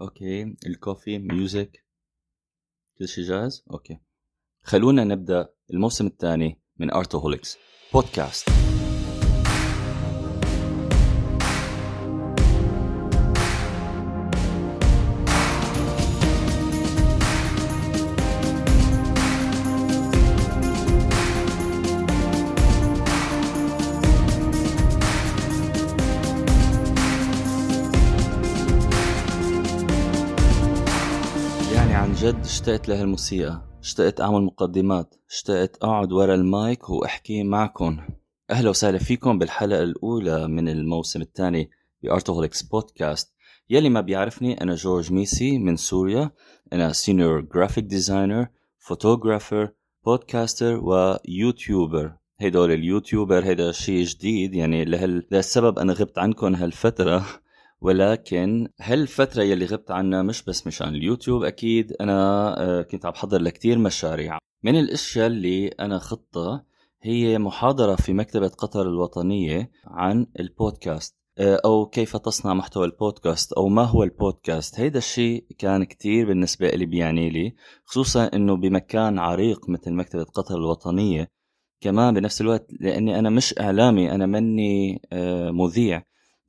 OK ال coffee music كل شيء جاهز OK خلونا نبدأ الموسم الثاني من Artoholics Podcast جد اشتقت لهالموسيقى اشتقت أعمل مقدمات اشتقت أقعد ورا المايك وأحكي معكم أهلا وسهلا فيكم بالحلقة الأولى من الموسم الثاني ب Artoholics Podcast يلي ما بيعرفني أنا جورج ميسي من سوريا. أنا senior graphic designer photographer podcaster و YouTuber هدول ال YouTuber هيدا شيء جديد يعني لهال... لهالسبب أنا غبت عنكم هالفترة. ولكن هالفترة يلي غبت عنها مش بس مشان اليوتيوب؟ أكيد أنا آه، كنت عم بحضر لكتير مشاريع. من الأشياء اللي أنا خطة هي محاضرة في مكتبة قطر الوطنية عن البودكاست. آه، أو كيف تصنع محتوى البودكاست أو ما هو البودكاست. هيدا الشيء كان كتير بالنسبة لي بيعني لي خصوصا أنه بمكان عريق مثل مكتبة قطر الوطنية كمان بنفس الوقت لأني أنا مش إعلامي أنا مني آه، مذيع.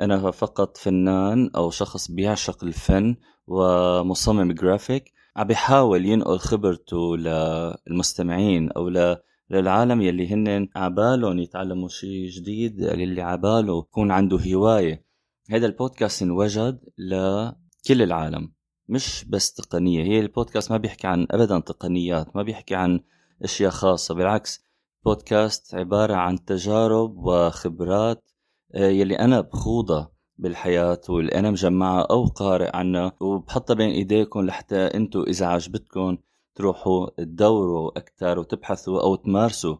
أنا فقط فنان أو شخص بيعشق الفن ومصمم جرافيك. عم بيحاول ينقل خبرته للمستمعين أو ل- للعالم يلي هن عبالهم يتعلموا شيء جديد للي عباله يكون عنده هواية. هذا البودكاست انوجد لكل العالم مش بس تقنية. هي البودكاست ما بيحكي عن أبدا تقنيات ما بيحكي عن أشياء خاصة. بالعكس بودكاست عبارة عن تجارب وخبرات يلي أنا بخوضها بالحياة واللي أنا مجمعها أو قارئ عنها وبحطها بين إيديكم لحتى أنتم إذا عجبتكم تروحوا تدوروا أكثر وتبحثوا أو تمارسوا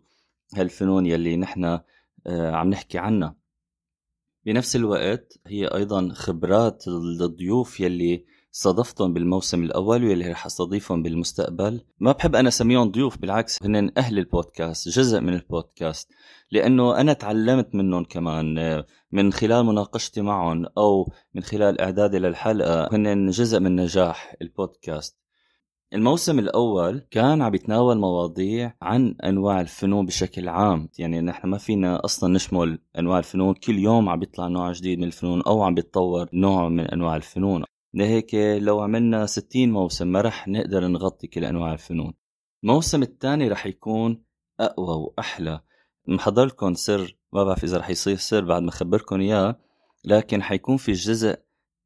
هالفنون يلي نحن آه، عم نحكي عنها. بنفس الوقت هي أيضا خبرات الضيوف يلي استضفتهم بالموسم الأول واللي رح استضيفهم بالمستقبل. ما بحب أنا اسميهم ضيوف بالعكس هن أهل البودكاست جزء من البودكاست لأنه أنا تعلمت منهم كمان آه، من خلال مناقشتي معهم أو من خلال إعدادي للحلقة هن جزء من نجاح البودكاست. الموسم الأول كان عم يتناول مواضيع عن أنواع الفنون بشكل عام. يعني نحن ما فينا أصلا نشمل أنواع الفنون كل يوم عم بيطلع نوع جديد من الفنون أو عم بيتطور نوع من أنواع الفنون. لهيك لو عملنا 60 موسم ما رح نقدر نغطي كل أنواع الفنون. الموسم الثاني رح يكون أقوى وأحلى. محضر لكم سر ما بعرف إذا رح يصير سر بعد ما أخبركم إياه لكن حيكون في جزء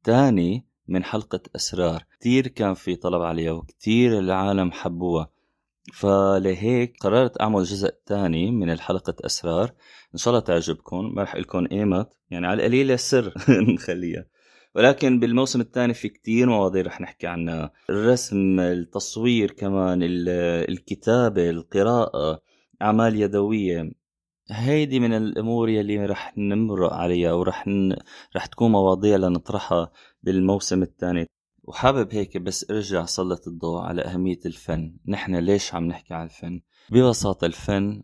تاني من حلقة أسرار. كتير كان في طلب عليها وكتير العالم حبوها. فلهيك قررت أعمل جزء تاني من الحلقة أسرار. إن شاء الله تعجبكم. ما رح لكم إيمت يعني على القليلة سر نخليها. ولكن بالموسم الثاني في كتير مواضيع رح نحكي عنها. الرسم التصوير كمان ال- الكتابة القراءة أعمال يدوية. هيدي من الأمور يلي رح نمرق عليها ورح ن... رح تكون مواضيع لنطرحها بالموسم الثاني. وحابب هيك بس أرجع سلط الضوء على أهمية الفن. نحن ليش عم نحكي عن الفن؟ ببساطة الفن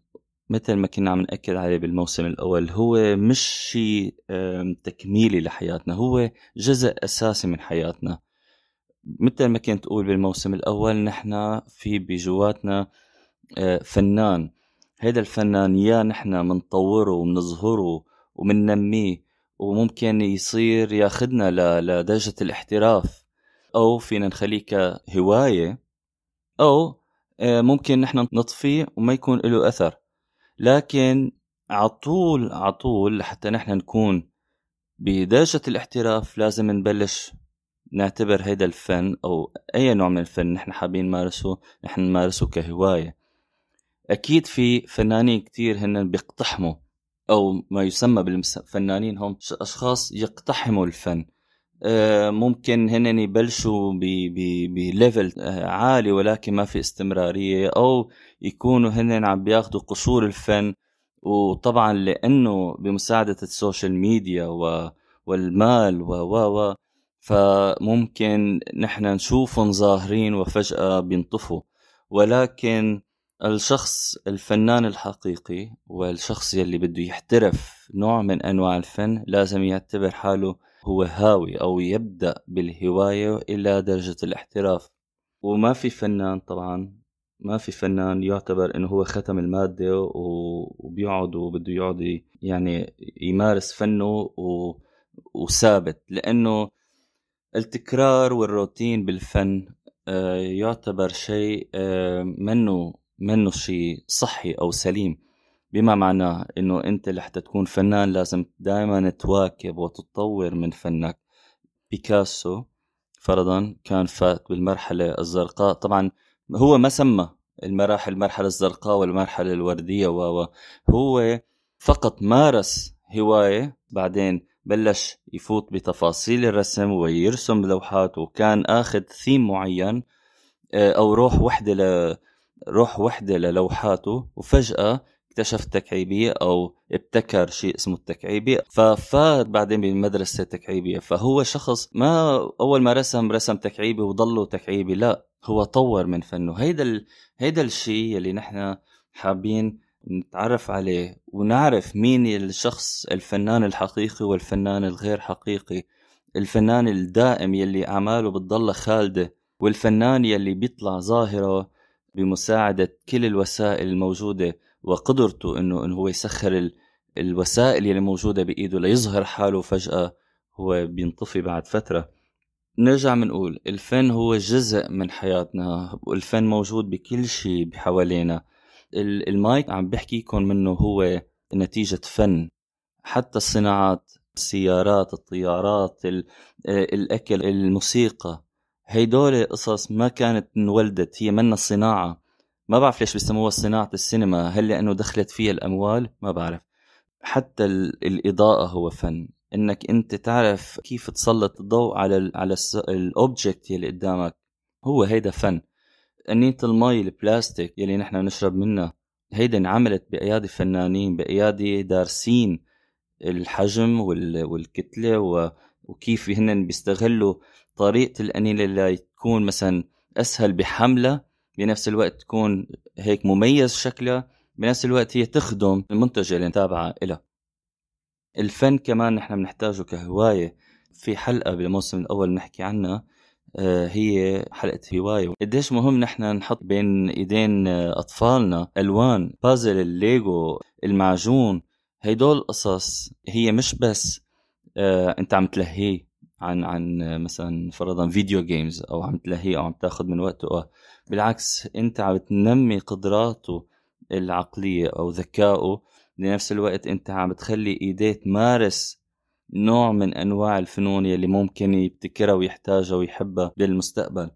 مثل ما كنا عم نأكد عليه بالموسم الأول هو مش شيء تكميلي لحياتنا هو جزء أساسي من حياتنا. مثل ما كنت أقول بالموسم الأول نحن في بجواتنا آه، فنان. هيدا الفنان يا نحن منطوره ومنظهره ومننميه وممكن يصير ياخدنا ل- لدرجة الاحتراف. أو فينا نخليه كهواية أو آه، ممكن نحن نطفيه وما يكون له أثر. لكن عطول عطول لحتى نحن نكون بدرجة الاحتراف لازم نبلش نعتبر هيدا الفن أو أي نوع من الفن نحن حابين نمارسه نحن نمارسه كهواية. أكيد في فنانين كتير هن بيقتحموا أو ما يسمى بالفنانين هم أشخاص يقتحموا الفن. ممكن هن يبلشوا بليفل آه، عالي ولكن ما في استمرارية أو يكونوا هن عم بياخدوا قشور الفن. وطبعا لأنه بمساعدة السوشيال ميديا والمال و و و فممكن نحن نشوفهم ظاهرين وفجأة بينطفوا. ولكن الشخص الفنان الحقيقي والشخص يلي بده يحترف نوع من أنواع الفن لازم يعتبر حاله هو هاوي أو يبدأ بالهواية إلى درجة الاحتراف. وما في فنان طبعا ما في فنان يعتبر إنه هو ختم المادة وبيقعد وبده يقعد يعني يمارس فنه وثابت. لأنه التكرار والروتين بالفن آه، يعتبر شيء آه، منه منه شيء صحي أو سليم. بما معناه إنه أنت لحتى تكون فنان لازم دائما تواكب وتطور من فنك. بيكاسو فرضا كان فات بالمرحلة الزرقاء. طبعا هو ما سمى المراحل المرحلة الزرقاء والمرحلة الوردية و هو فقط مارس هواية بعدين بلش يفوت بتفاصيل الرسم ويرسم لوحات وكان آخذ ثيم معين آه، أو روح وحدة ل روح وحدة للوحاته. وفجأة اكتشف التكعيبية أو ابتكر شيء اسمه التكعيبي ففات بعدين بالمدرسة التكعيبية. فهو شخص ما أول ما رسم رسم تكعيبي وضله تكعيبي لا هو طور من فنه. هيدا ال... هيدا الشيء اللي نحن حابين نتعرف عليه ونعرف مين الشخص الفنان الحقيقي والفنان الغير حقيقي. الفنان الدائم يلي أعماله بتضل خالدة والفنان يلي بيطلع ظاهرة بمساعدة كل الوسائل الموجودة. وقدرته إنه إنه هو يسخر ال... الوسائل اللي موجودة بإيده ليظهر حاله فجأة هو بينطفي بعد فترة. نرجع بنقول الفن هو جزء من حياتنا والفن موجود بكل شيء حوالينا المايك عم بحكيكم منه هو نتيجة فن. حتى الصناعات السيارات الطيارات الأكل الموسيقى هيدول قصص ما كانت انولدت هي منا الصناعة. ما بعرف ليش بيسموها صناعة السينما هل لأنه دخلت فيها الأموال؟ ما بعرف. حتى الإضاءة هو فن. إنك أنت تعرف كيف تسلط الضوء على ال على ال object يلي قدامك هو هيدا فن. أنية المي البلاستيك يلي نحن نشرب منها هيدا انعملت بأيادي فنانين بأيادي دارسين الحجم والكتلة وكيف هن بيستغلوا طريقة الأنينة اللي تكون مثلا أسهل بحملة بنفس الوقت تكون هيك مميز شكلها بنفس الوقت هي تخدم المنتج اللي تابعة إلها. الفن كمان نحن بنحتاجه كهواية. في حلقة بالموسم الأول نحكي عنها آه، هي حلقة هواية. قديش مهم نحن نحط بين إيدين أطفالنا ألوان بازل الليجو المعجون. هيدول قصص هي مش بس آه، أنت عم تلهيه عن عن مثلا فرضا video games أو عم تلهيه أو عم تاخذ من وقته. بالعكس انت عم تنمي قدراته العقلية أو ذكائه بنفس الوقت انت عم تخلي إيديه تمارس نوع من أنواع الفنون يلي ممكن يبتكرها ويحتاجها ويحبها بالمستقبل.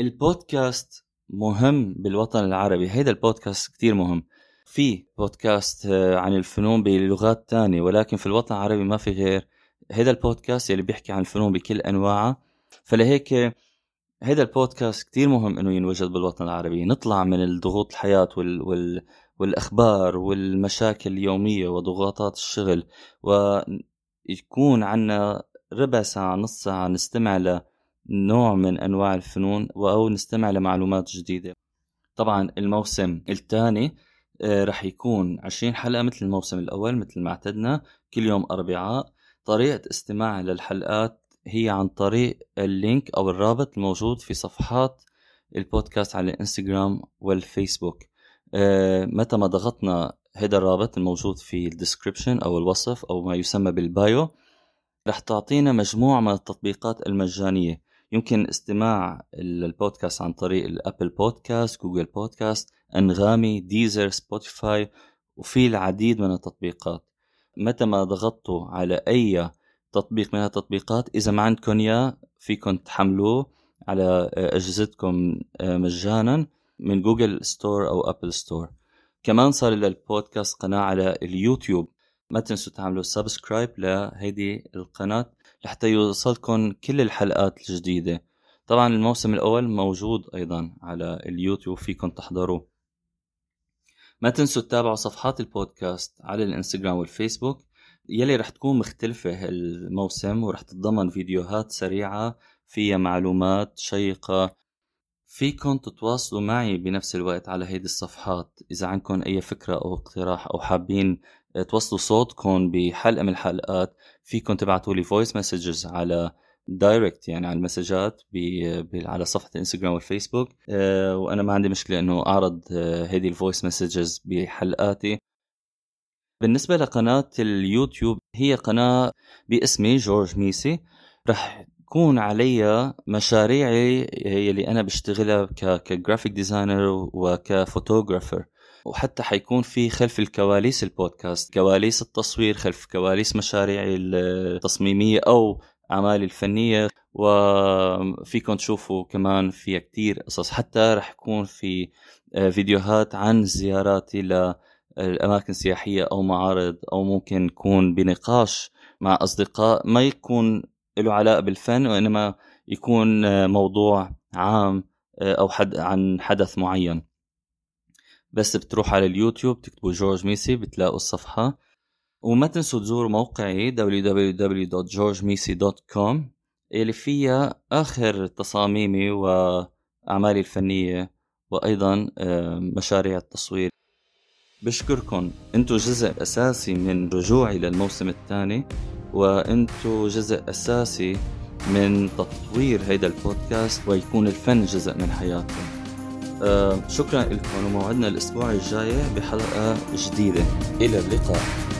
البودكاست مهم بالوطن العربي. هيدا البودكاست كتير مهم. في بودكاست آه، عن الفنون بلغات تانية ولكن في الوطن العربي ما في غير. هيدا البودكاست يلي بيحكي عن الفنون بكل أنواعها. فلهيك هيدا البودكاست كتير مهم إنه ينوجد بالوطن العربي. نطلع من الضغوط الحياة وال... وال... والأخبار والمشاكل اليومية وضغوطات الشغل ويكون عنا ربع ساعة نص ساعة نستمع لنوع من أنواع الفنون أو نستمع لمعلومات جديدة. طبعا الموسم الثاني آه، رح يكون عشرين حلقة مثل الموسم الأول مثل ما اعتدنا كل يوم أربعاء. طريقة استماع للحلقات هي عن طريق ال link أو الرابط الموجود في صفحات البودكاست على ال Instagram وال Facebook. آه، متى ما ضغطنا هذا الرابط الموجود في ال description أو الوصف أو ما يسمى بال bio رح تعطينا مجموعة من التطبيقات المجانية. يمكن استماع البودكاست عن طريق ال Apple Podcast Google Podcast أنغامي Deezer Spotify وفي العديد من التطبيقات. متى ما ضغطتوا على أي تطبيق من التطبيقات إذا ما عندكم إياه فيكم تحملوه على أجهزتكم آه، مجانا من Google Store أو Apple Store. كمان صار للبودكاست قناة على اليوتيوب. ما تنسوا تعملوا subscribe لهيدي القناة لحتى يوصلكم كل الحلقات الجديدة. طبعا الموسم الأول موجود أيضا على اليوتيوب فيكم تحضروه. ما تنسوا تتابعوا صفحات البودكاست على ال Instagram وال Facebook. يلي رح تكون مختلفة الموسم ورح تتضمن فيديوهات سريعة فيها معلومات شيقة. فيكن تتواصلوا معي بنفس الوقت على هيدي الصفحات. إذا عندكم أي فكرة أو اقتراح أو حابين توصلوا صوتكم بحلقة من الحلقات فيكم تبعتوا لي voice messages على direct يعني على المسجات على صفحة ال Instagram وال Facebook أه وأنا ما عندي مشكلة إنه أعرض أه هذه ال voice messages بحلقاتي. بالنسبة لقناة اليوتيوب هي قناة باسمي جورج ميسي. رح يكون علي مشاريعي اللي أنا بشتغلها ك graphic designer وك photographer وحتى حيكون في خلف الكواليس البودكاست كواليس التصوير خلف كواليس مشاريعي التصميمية أو أعمالي الفنية. وفيكم تشوفوا كمان في كتير قصص. حتى رح يكون في آه، فيديوهات عن زياراتي لأماكن السياحية أو معارض أو ممكن يكون بنقاش مع أصدقاء ما يكون له علاقة بالفن وإنما يكون آه، موضوع عام آه، أو حد عن حدث معين. بس بتروح على اليوتيوب تكتبوا جورج ميسي بتلاقوا الصفحة. وما تنسوا تزوروا موقعي www.georgemisi.com اللي فيها آخر تصاميمي وأعمالي الفنية وأيضا آه، مشاريع التصوير. بشكركم. انتو جزء أساسي من رجوعي للموسم الثاني وانتو جزء أساسي من تطوير هيدا البودكاست ويكون الفن جزء من حياتكم. آه، شكرا لكم وموعدنا الأسبوع الجاي بحلقة جديدة. إلى اللقاء.